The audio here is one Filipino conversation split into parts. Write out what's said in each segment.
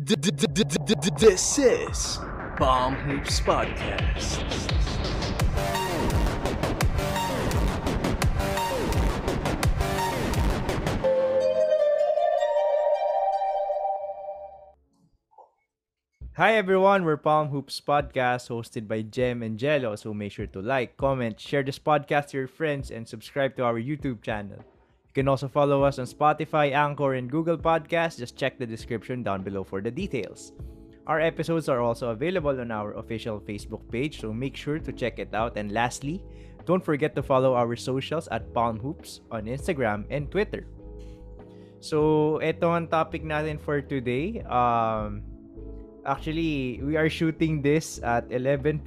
This is Bomb Hoops Podcast. Hi everyone, we're Palm Hoops Podcast hosted by Jem and Jello. So make sure to like, comment, share this podcast to your friends, and subscribe to our YouTube channel. You can also follow us on Spotify, Anchor, and Google Podcasts. Just check the description down below for the details. Our episodes are also available on our official Facebook page, so make sure to check it out. And lastly, don't forget to follow our socials at Palm Hoops on Instagram and Twitter. So, ito ang topic natin for today. Um, actually, we are shooting this at 11.43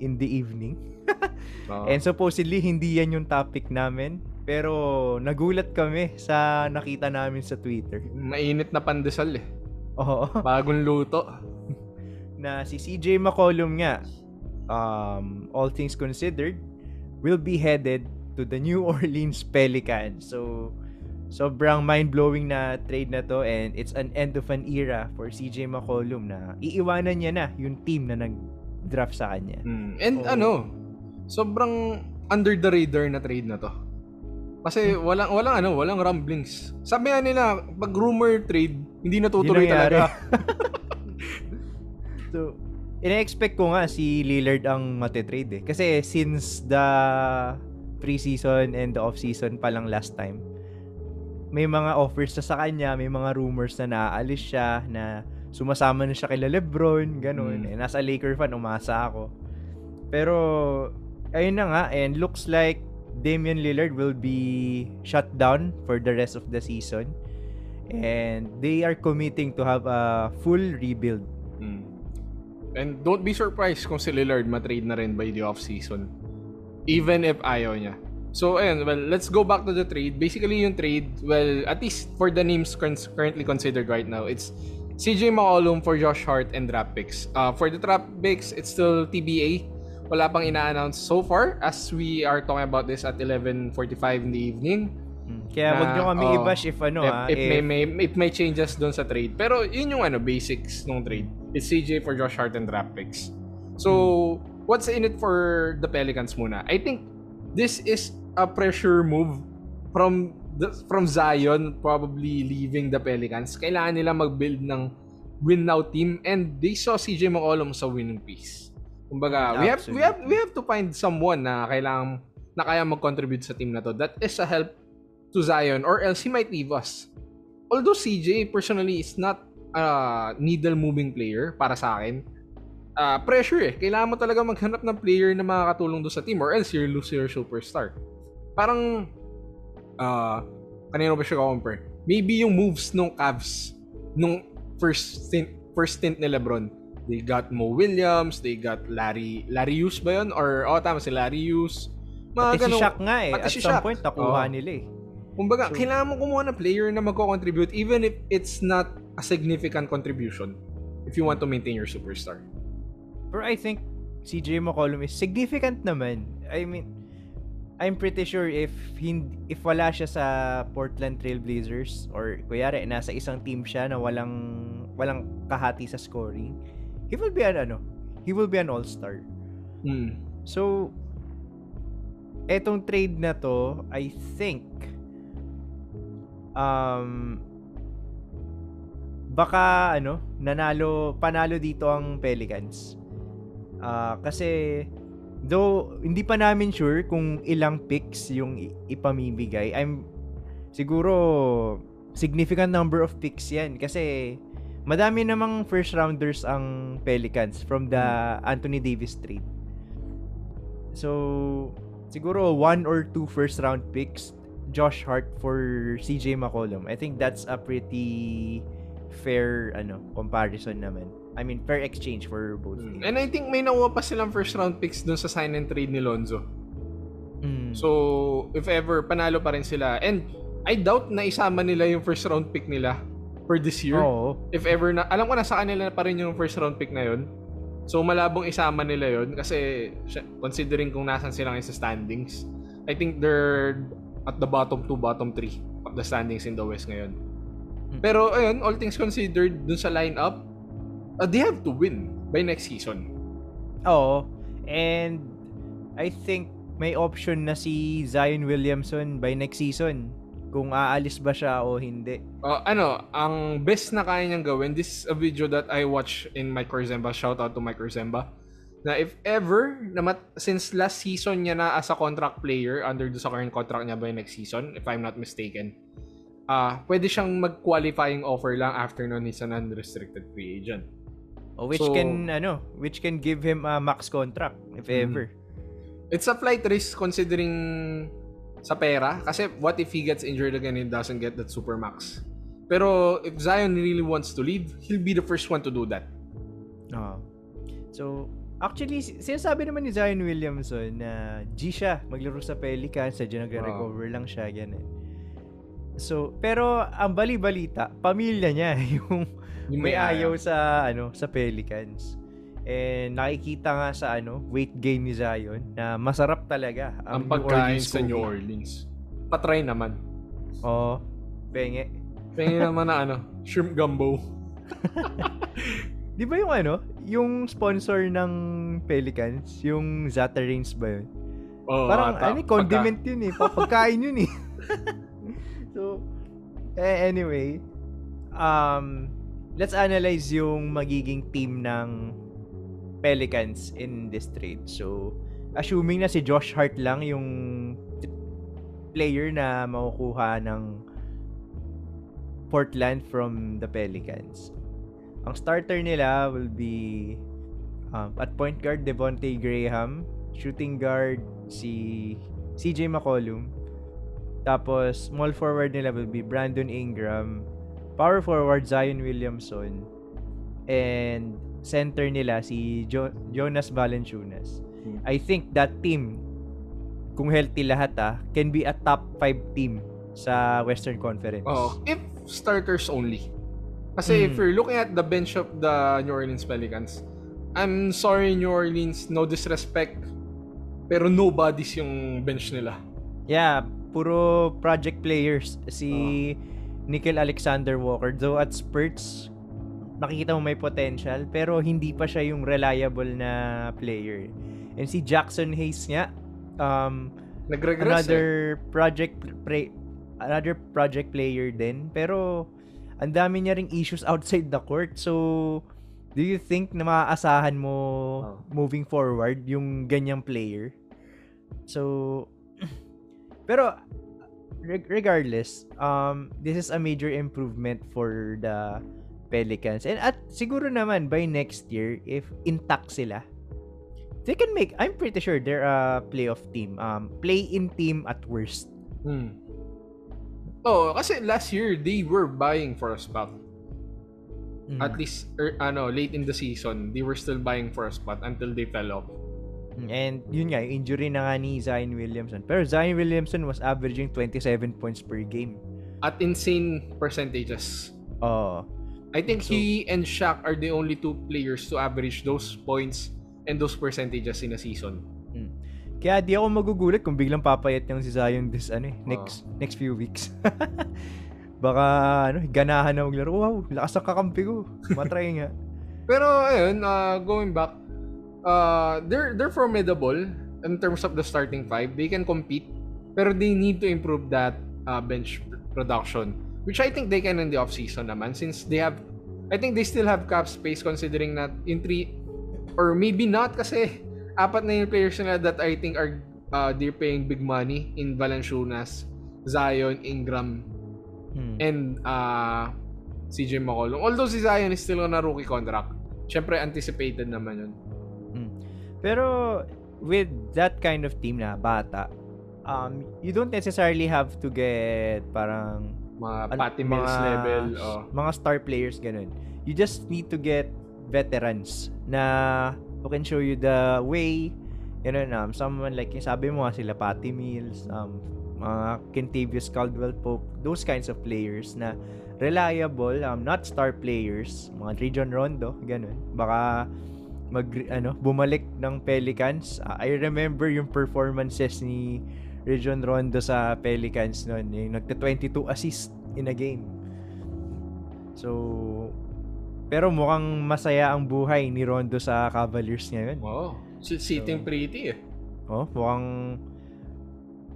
in the evening. Oo. And supposedly, hindi yan yung topic namin. Pero nagulat kami sa nakita namin sa Twitter. Mainit na pandesal eh. Oo. Bagong luto. na si CJ McCollum nga, um, all things considered, will be headed to the New Orleans Pelicans. So, sobrang mind-blowing na trade na to and it's an end of an era for CJ McCollum na iiwanan niya na yung team na nag-draft sa kanya. Mm. And Oo. ano, sobrang under the radar na trade na to. Kasi walang walang ano, walang rumblings. Sabi nga nila, pag rumor trade, hindi natutuloy Hindi talaga. So, ina-expect ko nga si Lillard ang matitrade eh. Kasi since the preseason and the off-season pa lang last time, may mga offers na sa kanya, may mga rumors na naaalis siya, na sumasama na siya kay Lebron, ganun. Mm. Eh, nasa Laker fan, umasa ako. Pero, ayun na nga, and looks like Damian Lillard will be shut down for the rest of the season. And they are committing to have a full rebuild Mm. And don't be surprised kung si Lillard matrade na rin by the offseason. Even if ayaw niya. So, ayun, well, let's go back to the trade. Basically, yung trade, well, at least for the names currently considered right now, it's CJ McCollum for Josh Hart and draft picks. Uh, for the draft picks, it's still TBA. Wala pang ina-announce so far as we are talking about this at 11.45 in the evening. Kaya Na, wag nyo kami oh, i-bash if ano if, ah, if, if, may, may, if may changes doon sa trade. Pero yun yung ano, basics ng trade. It's CJ for Josh Hart and draft picks. So, what's in it for the Pelicans muna? I think this is a pressure move from the, from Zion probably leaving the Pelicans. Kailangan nila mag-build ng win now team and they saw CJ McCollum sa winning piece. Kumbaga, we have we have we have to find someone na kailangan na kaya mag-contribute sa team na to. That is a help to Zion or else he might leave us. Although CJ personally is not a needle moving player para sa akin. Ah, pressure eh. Kailangan mo talaga maghanap ng player na makakatulong doon sa team or else you lose your superstar. Parang ah kanino ba siya compare? Maybe yung moves nung Cavs nung first stint, first stint ni LeBron. They got Mo Williams, they got Larry Larry Hughes ba yun? Or oh tama si Larry Hughes. pati si ganun- Shaq nga eh. pati At si some Shaq. point, nakuha Oo. nila eh. Kumbaga, So- kailangan mo kumuha ng player na magko-contribute even if it's not a significant contribution if you want to maintain your superstar. Pero I think CJ McCollum is significant naman. I mean, I'm pretty sure if hindi, if wala siya sa Portland Trail Blazers or kuyari nasa isang team siya na walang walang kahati sa scoring, he will be an ano, he will be an all-star. Mm. So, etong trade na to, I think, um, baka, ano, nanalo, panalo dito ang Pelicans. Ah, kasi, though, hindi pa namin sure kung ilang picks yung i- ipamimigay. I'm, siguro, significant number of picks yan. Kasi, madami namang first rounders ang Pelicans from the Anthony Davis trade. So, siguro one or two first round picks, Josh Hart for CJ McCollum. I think that's a pretty fair ano comparison naman. I mean, fair exchange for both teams. And I think may nakuha pa silang first round picks dun sa sign and trade ni Lonzo. Mm. So, if ever, panalo pa rin sila. And I doubt na isama nila yung first round pick nila for this year. Oo. If ever na, alam ko na sa kanila pa rin yung first round pick na yun. So, malabong isama nila yun kasi considering kung nasan sila ngayon sa standings, I think they're at the bottom 2, bottom 3 of the standings in the West ngayon. Mm. Pero ayun, all things considered dun sa lineup, uh, they have to win by next season. Oo. And I think may option na si Zion Williamson by next season kung aalis ba siya o hindi. Uh, ano, ang best na kaya niyang gawin, this is a video that I watch in Mike Corzemba. Shout out to Mike Corzemba. Na if ever, na mat- since last season niya na as a contract player, under do sa current contract niya by next season, if I'm not mistaken, uh, pwede siyang mag-qualifying offer lang after nun he's an unrestricted free agent. O which So- can ano, which can give him a max contract if Mhm. ever. It's a flight risk considering sa pera. Kasi what if he gets injured again and doesn't get that super max? Pero if Zion really wants to leave, he'll be the first one to do that. Oo. So, actually, si- sinasabi naman ni Zion Williamson na G siya, maglaro sa Pelicans, sadya nagre-recover lang siya, ganun. So, pero ang bali-balita, pamilya niya yung Yung may ayaw sa ano sa Pelicans. And nakikita nga sa ano weight gain ni Zion na masarap talaga Ang New pagkain sa New. Orleans. Patry naman. Oo. Penge. Pengen naman na ano, shrimp gumbo. Di ba yung ano, yung sponsor ng Pelicans, yung Zatarains ba yun? Oh, Parang ata- ano, condiment yun eh. Papagkain yun eh. so, eh, anyway, um, let's analyze yung magiging team ng Pelicans in this trade. So, assuming na si Josh Hart lang yung player na makukuha ng Portland from the Pelicans. Ang starter nila will be um, at point guard Devontae Graham, shooting guard si CJ McCollum. Tapos small forward nila will be Brandon Ingram, power forward Zion Williamson, and center nila si jo- Jonas Valanciunas. Hmm. I think that team kung healthy lahat ah, can be a top 5 team sa Western Conference. Oh, if starters only. Kasi if Mm. you're looking at the bench of the New Orleans Pelicans, I'm sorry New Orleans, no disrespect, pero nobody's yung bench nila. Yeah, puro project players. Si Nickel Alexander Walker. Though at spurts, nakikita mo may potential, pero hindi pa siya yung reliable na player. And si Jackson Hayes nga, um, Nag-regress eh. another project play, another project player din. Pero, ang dami niya ring issues outside the court. So, do you think na maaasahan mo Oh. moving forward yung ganyang player? So, pero reg- regardless, um, this is a major improvement for the Pelicans. And at siguro naman by next year, if intact sila, they can make, I'm pretty sure they're a playoff team. Um, play-in team at worst. Hmm. Oh, kasi last year they were buying for a spot. Mm. At least er, ano, late in the season, they were still buying for a spot until they fell off. And yun nga, injury na nga ni Zion Williamson. Pero Zion Williamson was averaging 27 points per game. At insane percentages. Oh. I think So- he and Shaq are the only two players to average those points and those percentages in a season. Kaya di ako magugulat kung biglang papayat yung si Zion this ano eh, next next few weeks. Baka ano, ganahan na maglaro. Wow, lakas ang kakampi ko. Matry nga. Pero ayun, uh, going back, uh, they're they're formidable in terms of the starting five. They can compete, pero they need to improve that uh, bench production, which I think they can in the offseason naman since they have I think they still have cap space considering that in three or maybe not kasi apat na yung players nila that I think are uh, they're paying big money in Valanciunas, Zion, Ingram, Hmm. and uh, CJ McCollum. Although si Zion is still on a rookie contract. Siyempre, anticipated naman yun. Pero with that kind of team na bata, um, you don't necessarily have to get parang Mga Ano, Patty Mills mga- level. Oh. mga star players ganun. You just need to get veterans na who can show you the way. Ganun, um, someone like, sabi mo sila, Patty Mills, um, mga Kentavious Caldwell Pope, those kinds of players na reliable, um, not star players, mga Region Rondo, ganun. Baka mag, ano, bumalik ng Pelicans. Ah, I remember yung performances ni Region Rondo sa Pelicans noon, yung nagta 22 assist in a game. So, pero mukhang masaya ang buhay ni Rondo sa Cavaliers ngayon. Wow. Si- Sitting So- pretty eh. Oh, mukhang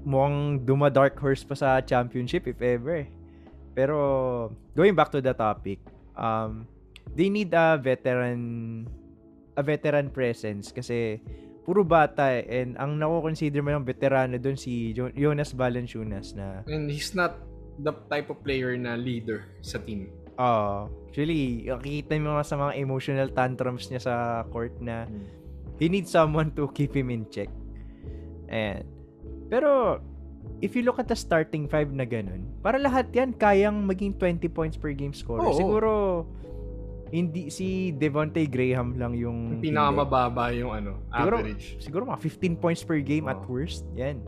mukhang duma dark horse pa sa championship if ever. eh. Pero going back to the topic, um they need a veteran a veteran presence kasi puro bata eh. and ang nako-consider mo ng veterano doon si Jo- Jonas Valanciunas na And he's not the type of player na leader sa team. oh, actually nakikita mo sa mga emotional tantrums niya sa court na he needs someone to keep him in check. And, pero, if you look at the starting five na ganun, para lahat yan kayang maging 20 points per game scorer. Oo. Siguro, hindi si Devontae Graham lang yung. Pinakamababa yung ano, Siguro, average. siguro mga 15 points per game at Oo. worst. Yan.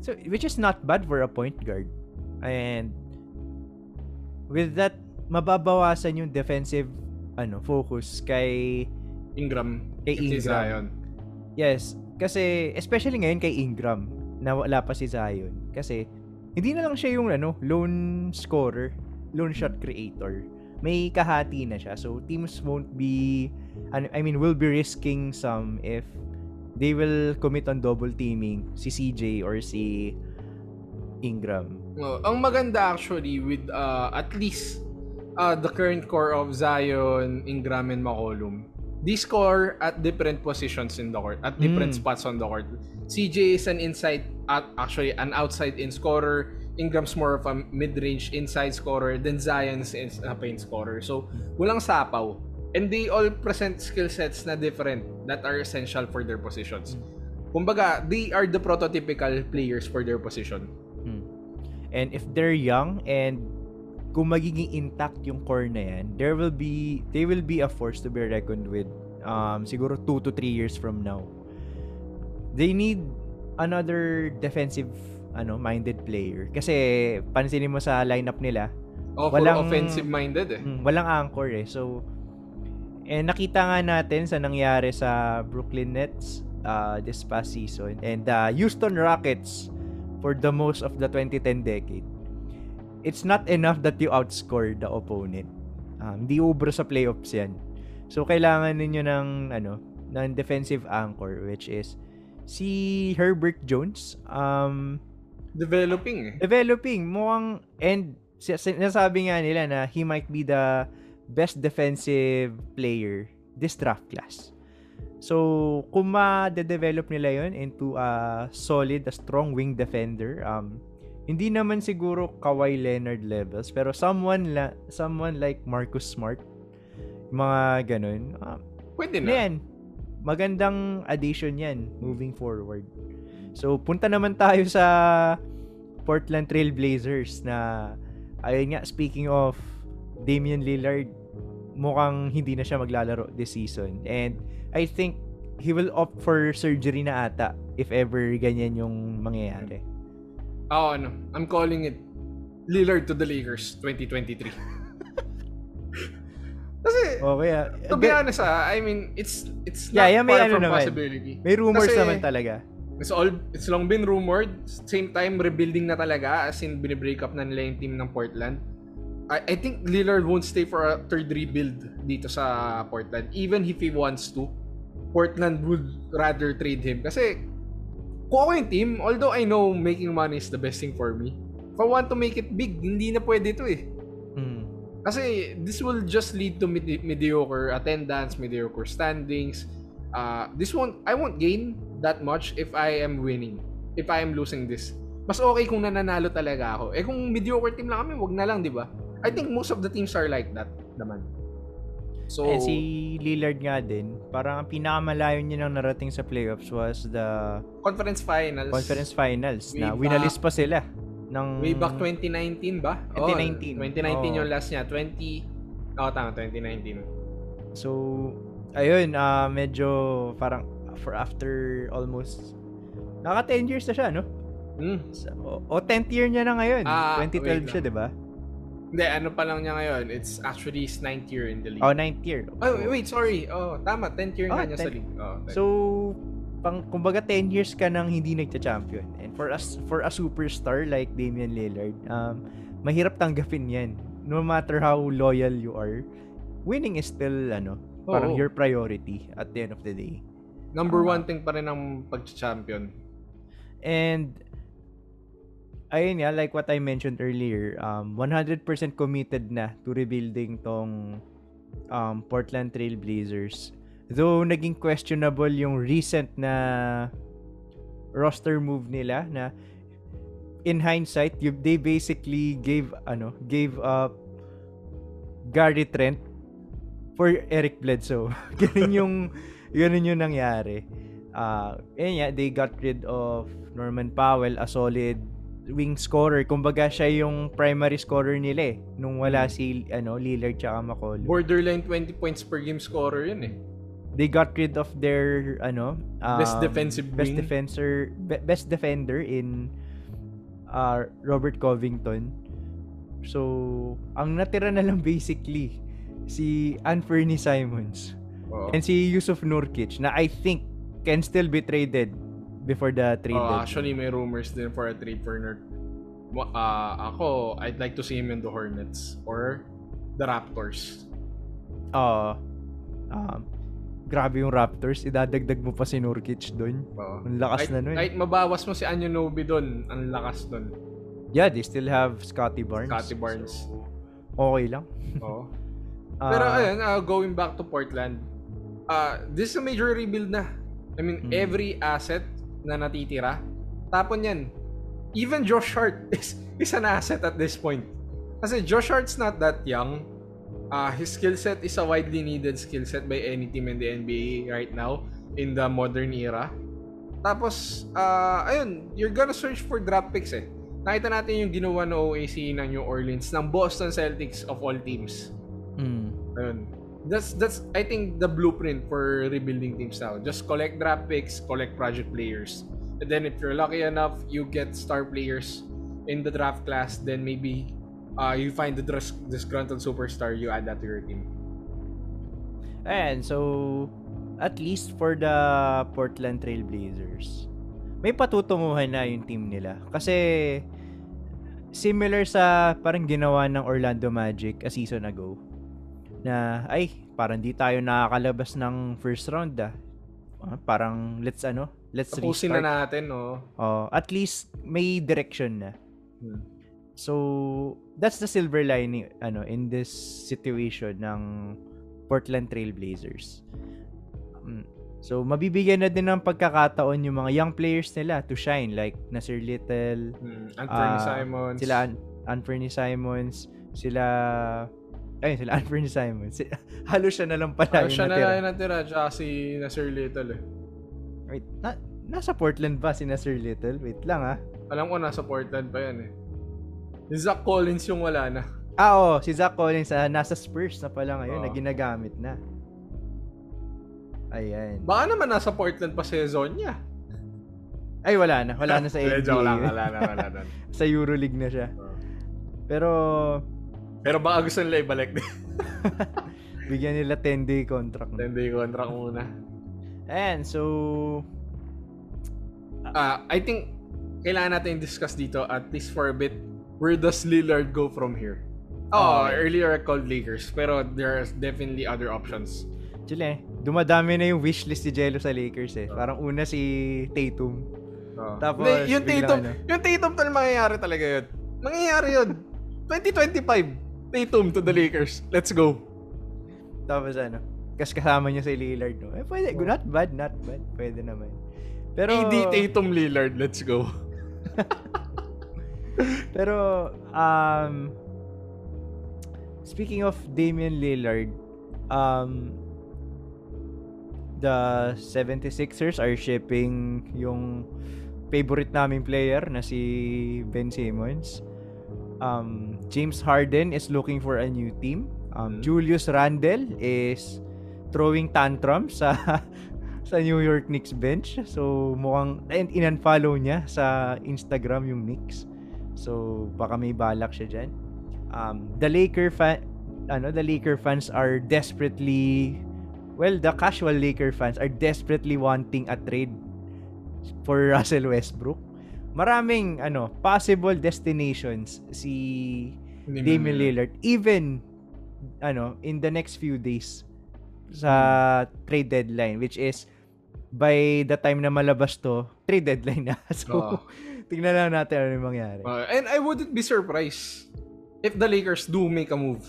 So, which is not bad for a point guard. And, with that, mababawasan yung defensive ano focus kay Ingram. Kay si Ingram. Zion. Yes, kasi especially ngayon kay Ingram na wala pa si Zion kasi hindi na lang siya yung ano, lone scorer, lone shot creator. May kahati na siya. So teams won't be ano, I mean will be risking some if they will commit on double teaming si CJ or si Ingram. Well, ang maganda actually with uh, at least uh, the current core of Zion, Ingram, and McCollum. They score at different positions in the court, at different Mm. spots on the court. CJ is an inside, at actually an outside in scorer. Ingram's more of a mid-range inside scorer. Then Zion's is a paint scorer. So, walang sapaw. And they all present skill sets na different that are essential for their positions. Kumbaga, they are the prototypical players for their position. Hmm. And if they're young and kung magiging intact yung core na yan, there will be they will be a force to be reckoned with um siguro 2 to 3 years from now. They need another defensive ano minded player kasi pansinin mo sa lineup nila Oh, Walang- offensive-minded eh. mm, walang anchor eh so eh nakita nga natin sa nangyari sa Brooklyn Nets uh, this past season and the Houston Rockets for the most of the 2010 decade it's not enough that you outscore the opponent. Um, di ubro sa playoffs yan. So, kailangan ninyo ng, ano, ng defensive anchor, which is si Herbert Jones. Um, Developing eh. developing, mukhang, and nasabi nga nila na he might be the best defensive player this draft class. So, kung ma-develop nila yon into a solid, a strong wing defender, um, hindi naman siguro Kawhi Leonard levels, pero someone la, someone like Marcus Smart, mga ganun, um, Pwede na. yan? Magandang addition yan moving forward. So, punta naman tayo sa Portland Trail Blazers na ayun nga, speaking of Damian Lillard, mukhang hindi na siya maglalaro this season. And I think he will opt for surgery na ata if ever ganyan yung mangyayari. Oh, ano. I'm calling it Lillard to the Lakers 2023. Kasi, Okay, ah. to be Ga- honest ah, I mean, it's it's Yeah, not yeah, may far ano from naman. possibility. may rumors kasi- naman talaga. It's all it's long been rumored. Same time rebuilding na talaga as in binibreak up na nila yung team ng Portland. I, I think Lillard won't stay for a third rebuild dito sa Portland even if he wants to. Portland would rather trade him kasi kung ako yung team, although I know making money is the best thing for me. If I want to make it big, hindi na pwede to eh. Mm. Kasi this will just lead to medi- mediocre attendance, mediocre standings. Uh, this won't, I won't gain that much if I am winning. If I am losing this. Mas okay kung nananalo talaga ako. Eh kung mediocre team lang kami, wag na lang, di ba? I think most of the teams are like that naman. So, And si Lillard nga din, parang ang pinakamalayo niya nang narating sa playoffs was the conference finals. conference finals na Way winalis pa sila ng Way back 2019 ba? 2019. Oh, 2019 Oo. yung last niya. 20... Oh, tama. 2019. So ayun, ah medyo parang for after almost naka 10 years na siya, no? Hmm. So, o, o 10th year niya na ngayon. Ah, 2012 wait siya. 'di ba? Hindi, ano pa lang niya ngayon. It's actually his ninth year in the league. Oh, 9th year. Oh, wait, sorry. Oh, tama. 10th year Ah, nga niya sa 10th. league. Oh, 10th. So, pang kumbaga 10 years ka nang hindi nagcha-champion. And for us for a superstar like Damian Lillard, um mahirap tanggapin 'yan. no matter how loyal you are, winning is still ano, parang Oo. your priority at the end of the day. Number one thing pa rin ang pag-champion. And ayun nga, like what I mentioned earlier, um, 100% committed na to rebuilding tong um, Portland Trail Blazers. Though naging questionable yung recent na roster move nila na in hindsight, you, they basically gave ano, gave up Gary Trent for Eric Bledsoe. ganun yung ganun yung nangyari. Uh, yun nga, they got rid of Norman Powell, a solid wing scorer. Kumbaga siya yung primary scorer nila eh. Nung wala si ano, Lillard tsaka McCollum. Borderline 20 points per game scorer yun eh. They got rid of their ano, Best um, defensive best wing. defender be- best defender in uh, Robert Covington. So, ang natira na lang basically si Anthony Simons Oo. and si Yusuf Nurkic na I think can still be traded before the trade Oh, deadline. actually, may rumors din for a trade for Nerd. Mo- ah, ako, I'd like to see him in the Hornets or the Raptors. Oo. um, grabe yung Raptors, idadagdag mo pa si Nurkic doon. Oo. Ang lakas kahit, na nun. Kahit mabawas mo si Anunoby doon, ang lakas doon. Yeah, they still have Scotty Barnes. Scotty Barnes. So, okay lang. Oo. Ah, Pero ayun, ah, going back to Portland, ah this is a major rebuild na. I mean, Mm. every asset na natitira, tapon yan. Even Josh Hart is, is an asset at this point. Kasi Josh Hart's not that young. Uh, his skill set is a widely needed skill set by any team in the NBA right now in the modern era. Tapos, ah ayun, you're gonna search for draft picks eh. Nakita natin yung ginawa ng OAC ng New Orleans, ng Boston Celtics of all teams. mm, Ayun. That's that's I think the blueprint for rebuilding teams now. Just collect draft picks, collect project players. And then if you're lucky enough, you get star players in the draft class, then maybe uh, you find the dis- disgruntled superstar, you add that to your team. Ayan, so at least for the Portland Trail Blazers, may patutunguhan na yung team nila. Kasi similar sa parang ginawa ng Orlando Magic a season ago na ay parang di tayo nakakalabas ng first round ah. Ah, parang let's ano, let's Tapusin restart. na natin, no? Oh, at least may direction na. Hmm. So, that's the silver lining ano in this situation ng Portland Trail Blazers. Um, so, mabibigyan na din ng pagkakataon yung mga young players nila to shine like Nasir Little, Hmm. Anthony Ah, Simons. sila An- Anthony Simons, sila ay sila Anthony Simons. Si- Halos siya na lang pala Ah, yung siya na natira. lang yung natira, tsaka si Nasir Little eh. Wait, na, nasa Portland ba si Nasir Little? Wait lang ah. Alam ko nasa Portland pa yan eh. Si Zach Collins yung wala na. Ah, oo, si Zach Collins ah, nasa Spurs na pala ngayon, Oo. na ginagamit na. Ayan. Baka naman nasa Portland pa si Zonya. Ay, wala na. Wala na sa NBA. Joke lang, wala na, wala na. sa Euroleague na siya. Pero, Pero baka gusto nila ibalik din. bigyan nila 10-day contract. na. 10 day contract muna. Ayan, so, Ah, I think kailangan natin discuss dito at least for a bit where does Lillard go from here? Oh, Okay. earlier I called Lakers pero there's definitely other options. actually, dumadami na yung wishlist si Jello sa Lakers eh. Oo. Parang una si Tatum. Oh. Tapos, Hindi, yung Tatum, ano. yung Tatum talaga mangyayari talaga yun. Mangyayari yun. 2025. Tatum to the Lakers. Let's go. Tapos ano, kas kasama niya si Lillard. No? Eh, pwede. Not bad, not bad. Pwede naman. Pero, AD Tatum Lillard. Let's go. Pero, um, speaking of Damian Lillard, um, the 76ers are shipping yung favorite naming player na si Ben Simmons. Um, James Harden is looking for a new team. Um, Mhm. Julius Randle is throwing tantrums sa sa New York Knicks bench. So mukhang in-unfollow niya sa Instagram yung Knicks. So baka may balak siya diyan. Um, the Laker fan ano, the Laker fans are desperately well, the casual Laker fans are desperately wanting a trade for Russell Westbrook. Maraming ano, possible destinations si Damian Damian Lillard even ano in the next few days sa trade deadline which is by the time na malabas to trade deadline na so Oo. tingnan lang natin ano yung mangyari Uh, and I wouldn't be surprised if the Lakers do make a move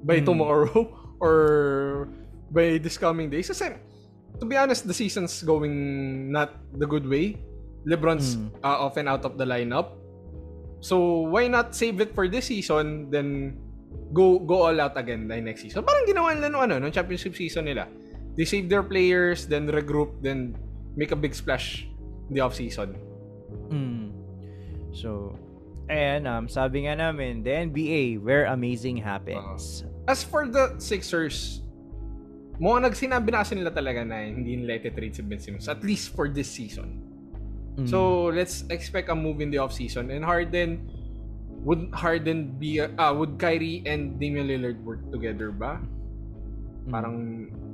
by Hmm. tomorrow or by this coming days. Kasi, to be honest, the season's going not the good way. LeBron's Hmm. uh, off and out of the lineup. So, why not save it for this season, then go go all out again the next season? Parang ginawa nila nung, ano, nung championship season nila. They save their players, then regroup, then make a big splash in the off season. Mm. So, ayan, um, sabi nga namin, the NBA, where amazing happens. As for the Sixers, mo nagsinabi na kasi nila talaga na hindi nila ititrade si Ben Simmons at least for this season. Mm. So, let's expect a move in the offseason. And Harden, would Harden be, ah, would Kyrie and Damian Lillard work together ba? Mm. Parang,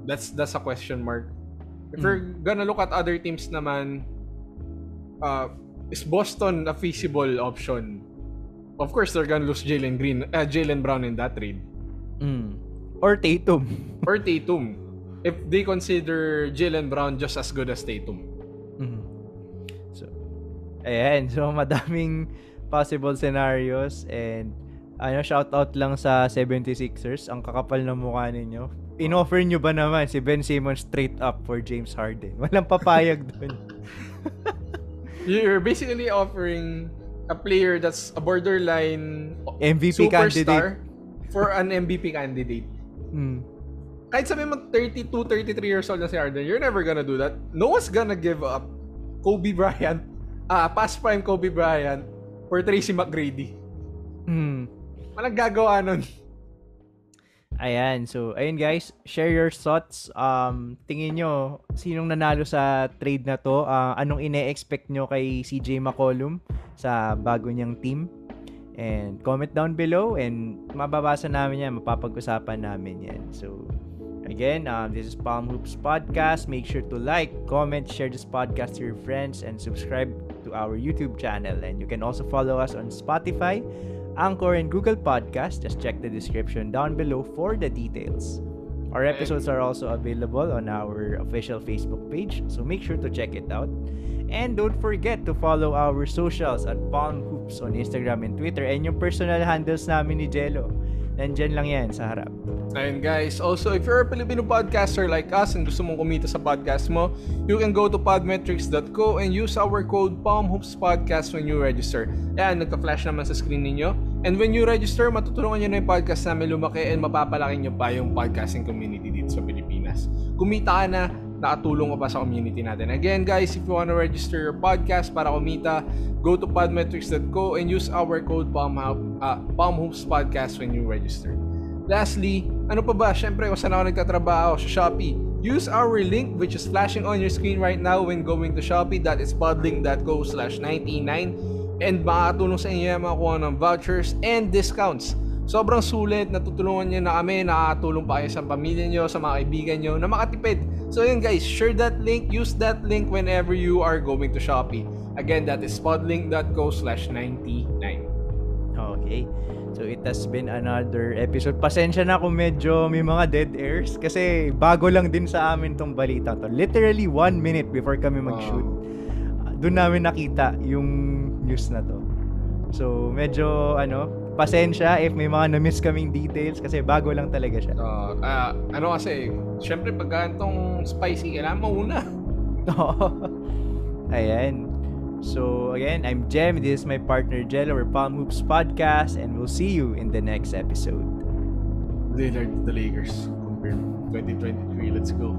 that's that's a question mark. If Mm. we're gonna look at other teams naman, uh, is Boston a feasible option? Of course, they're gonna lose Jalen Green, uh, Jalen Brown in that trade. Mm. Or Tatum. or Tatum if they consider Jalen Brown just as good as Tatum. Mhm. Ayan. So, madaming possible scenarios and ano, shout out lang sa 76ers. Ang kakapal ng mukha ninyo. In-offer nyo ba naman si Ben Simmons straight up for James Harden? Walang papayag dun. You're basically offering a player that's a borderline MVP superstar candidate. for an MVP candidate. Mm. Kahit sabi mo 32, 33 years old na si Harden, you're never gonna do that. No one's gonna give up Kobe Bryant, ah, past prime Kobe Bryant for Tracy McGrady. Mm. Walang gagawa nun. Ayan, so ayun guys, share your thoughts. Um, tingin nyo, sinong nanalo sa trade na to? Ah, anong ine-expect nyo kay CJ McCollum sa bago niyang team? And comment down below and mababasa namin yan, mapapag-usapan namin yan. So, again, um, this is Palm Hoops Podcast. Make sure to like, comment, share this podcast to your friends, and subscribe to our YouTube channel. And you can also follow us on Spotify, Anchor, and Google Podcast. Just check the description down below for the details. Our episodes are also available on our official Facebook page, so make sure to check it out. And don't forget to follow our socials at Palm Hoops on Instagram and Twitter and yung personal handles namin ni Jello. Nandyan lang yan sa harap. Ayun guys, also if you're a Filipino podcaster like us and gusto mong kumita sa podcast mo, you can go to podmetrics.co and use our code PalmHoopsPodcast when you register. Ayan, nagka-flash naman sa screen ninyo. And when you register, matutulungan nyo na yung podcast namin lumaki and mapapalaki nyo pa yung podcasting community dito sa Pilipinas. Kumita ka na, nakatulong ka pa sa community natin. Again guys, if you wanna register your podcast para kumita, go to podmetrics.co and use our code PalmHoop, uh, PalmHoopsPodcast when you register. Lastly, ano pa ba? Siyempre, kung saan ako nagtatrabaho sa Shopee, use our link which is flashing on your screen right now when going to Shopee. That is podlink.co slash 99 and makakatulong sa inyo yung makakuha ng vouchers and discounts. Sobrang sulit, natutulungan nyo na kami, nakakatulong pa kayo sa pamilya nyo, sa mga kaibigan nyo na makatipid. So yun guys, share that link, use that link whenever you are going to Shopee. Again, that is podlink.co slash 99. Okay. So it has been another episode. Pasensya na kung medyo may mga dead airs kasi bago lang din sa amin tong balita to. Literally one minute before kami mag-shoot. uh, Doon namin nakita yung news na to. So medyo ano, pasensya if may mga na-miss kaming details kasi bago lang talaga siya. Uh, ah, ano kasi, syempre pagka itong spicy, kailangan mauna. Ayan. So again, I'm Jem. This is my partner Jello. We're Palm Hoops Podcast and we'll see you in the next episode. Lillard, the Lakers. Confirmed. 2023, let's go.